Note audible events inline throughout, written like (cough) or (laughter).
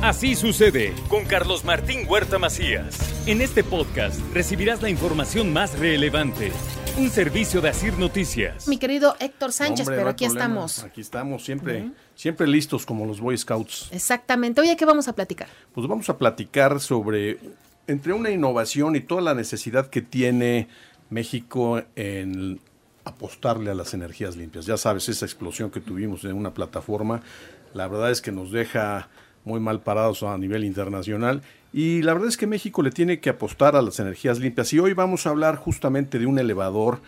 Así sucede con Carlos Martín Huerta Macías. En este podcast recibirás la información más relevante. Un servicio de Asir Noticias. Mi querido Héctor Sánchez, Hombre, pero aquí problema. estamos. Aquí estamos, siempre, siempre listos como los Boy Scouts. Exactamente. Oye, ¿qué vamos a platicar? Pues vamos a platicar sobre, entre una innovación y toda la necesidad que tiene México en apostarle a las energías limpias. Ya sabes, esa explosión que tuvimos en una plataforma, la verdad es que nos deja muy mal parados a nivel internacional. Y la verdad es que México le tiene que apostar a las energías limpias. Y hoy vamos a hablar justamente de un elevador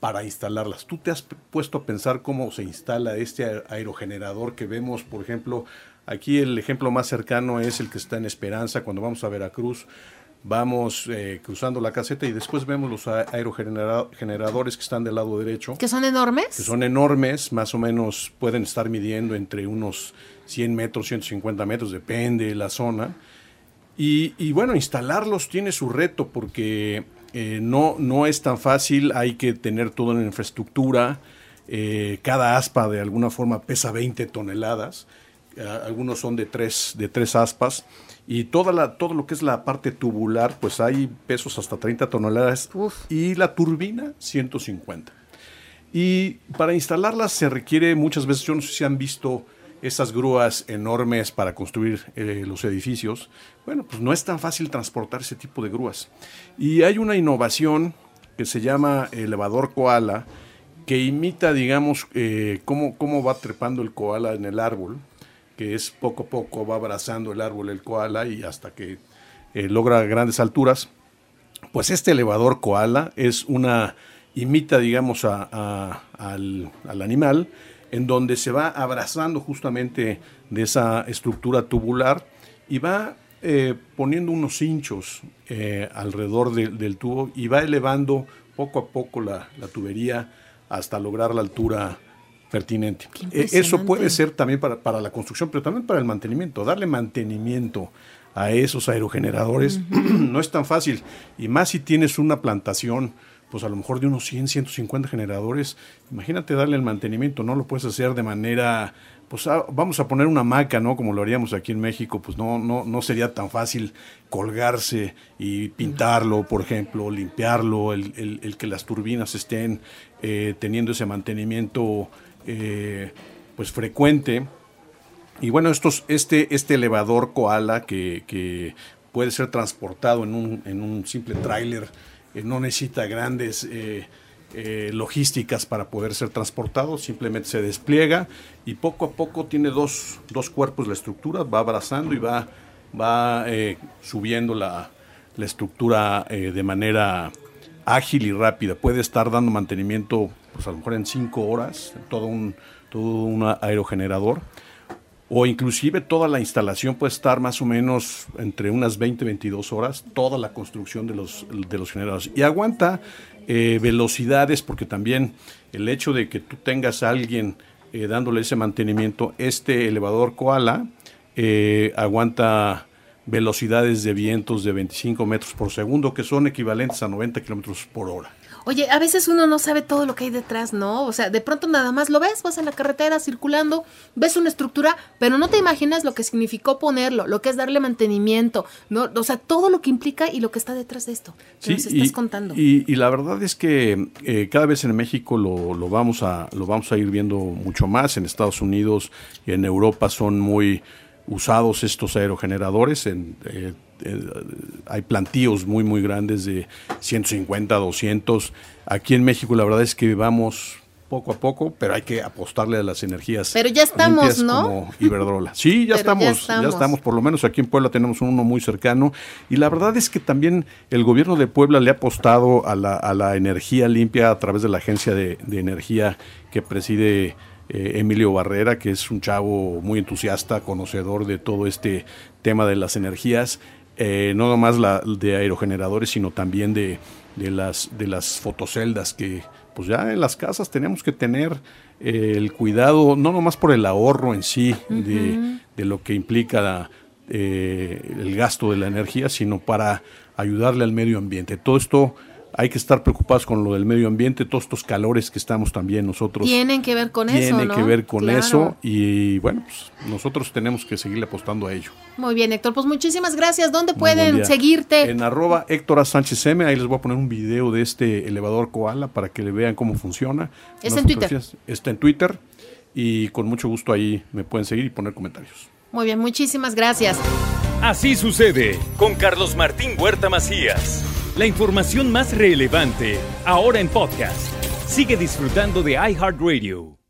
para instalarlas. ¿Tú te has puesto a pensar cómo se instala este aerogenerador que vemos, por ejemplo, aquí el ejemplo más cercano es el que está en Esperanza, cuando vamos a Veracruz, vamos eh, cruzando la caseta y después vemos los aerogeneradores que están del lado derecho, ¿Que son enormes? que son enormes, más o menos pueden estar midiendo entre unos 100 metros, 150 metros, depende de la zona. Y, y bueno, instalarlos tiene su reto porque eh, no, no es tan fácil, hay que tener toda una infraestructura, eh, cada aspa de alguna forma pesa 20 toneladas, algunos son de tres, de tres aspas, y toda la, todo lo que es la parte tubular, pues hay pesos hasta 30 toneladas, Uf. y la turbina 150. Y para instalarlas se requiere muchas veces, yo no sé si han visto esas grúas enormes para construir eh, los edificios. Bueno, pues no es tan fácil transportar ese tipo de grúas. Y hay una innovación que se llama elevador koala, que imita, digamos, eh, cómo, cómo va trepando el koala en el árbol, que es poco a poco va abrazando el árbol el koala y hasta que eh, logra grandes alturas. Pues este elevador koala es una, imita, digamos, a- al, al animal, en donde se va abrazando justamente de esa estructura tubular y va eh, poniendo unos hinchos eh, alrededor de- del tubo y va elevando poco a poco la, la tubería hasta lograr la altura pertinente. Eh, Eso puede ser también para, para la construcción, pero también para el mantenimiento, darle mantenimiento a esos aerogeneradores (clears throat) no es tan fácil. Y más si tienes una plantación, pues a lo mejor de unos 100, 150 generadores, imagínate darle el mantenimiento, no lo puedes hacer de manera, pues ah, vamos a poner una hamaca, ¿no? Como lo haríamos aquí en México, pues no, no, no sería tan fácil colgarse y pintarlo, por ejemplo, limpiarlo, el, el- el que las turbinas estén eh, teniendo ese mantenimiento eh, pues frecuente. Y bueno, estos, este, este elevador koala que, puede ser transportado en un, en un simple tráiler, eh, no necesita grandes eh, logísticas para poder ser transportado, simplemente se despliega y poco a poco tiene dos, dos cuerpos la estructura, va abrazando y va, va subiendo la, la estructura de manera ágil y rápida. Puede estar dando mantenimiento, pues a lo mejor en cinco horas, todo un, todo un aerogenerador o inclusive toda la instalación puede estar más o menos entre unas 20 22 horas, toda la construcción de los, de los generadores. Y aguanta eh, velocidades porque también el hecho de que tú tengas a alguien eh, dándole ese mantenimiento, este elevador Koala eh, aguanta velocidades de vientos de 25 metros por segundo, que son equivalentes a 90 kilómetros por hora. Oye, a veces uno no sabe todo lo que hay detrás, ¿no? O sea, de pronto nada más lo ves, vas en la carretera circulando, ves una estructura, pero no te imaginas lo que significó ponerlo, lo que es darle mantenimiento, ¿no? O sea, todo lo que implica y lo que está detrás de esto que nos estás y, contando. Y, y la verdad es que eh, cada vez en México lo, lo vamos a, lo vamos a ir viendo mucho más. En Estados Unidos y en Europa son muy usados estos aerogeneradores. En, eh, eh, hay plantíos muy, muy grandes de 150, 200. Aquí en México la verdad es que vamos poco a poco, pero hay que apostarle a las energías. Pero ya estamos, ¿no? Como Iberdrola. Sí, ya (laughs) Pero ya estamos, ya estamos. estamos por lo menos aquí en Puebla tenemos uno muy cercano. Y la verdad es que también el gobierno de Puebla le ha apostado a la, a la energía limpia a través de la agencia de, de energía que preside eh, Emilio Barrera, que es un chavo muy entusiasta, conocedor de todo este tema de las energías, eh, no nomás la, de aerogeneradores, sino también de, de las, de las fotoceldas que pues ya en las casas tenemos que tener eh, el cuidado, no nomás por el ahorro en sí, de, de lo que implica el gasto de la energía, sino para ayudarle al medio ambiente. Todo esto hay que estar preocupados con lo del medio ambiente, todos estos calores que estamos también nosotros. Tienen que ver con eso. Tienen que ver con eso y bueno, pues nosotros tenemos que seguirle apostando a ello. Muy bien, Héctor, pues muchísimas gracias. ¿Dónde pueden seguirte? En arroba Héctor Sánchez M, ahí les voy a poner un video de este elevador Koala para que le vean cómo funciona. Está en Twitter. Está en Twitter y con mucho gusto ahí me pueden seguir y poner comentarios. Muy bien, muchísimas gracias. Así sucede con Carlos Martín Huerta Macías. La información más relevante, ahora en podcast. Sigue disfrutando de iHeartRadio.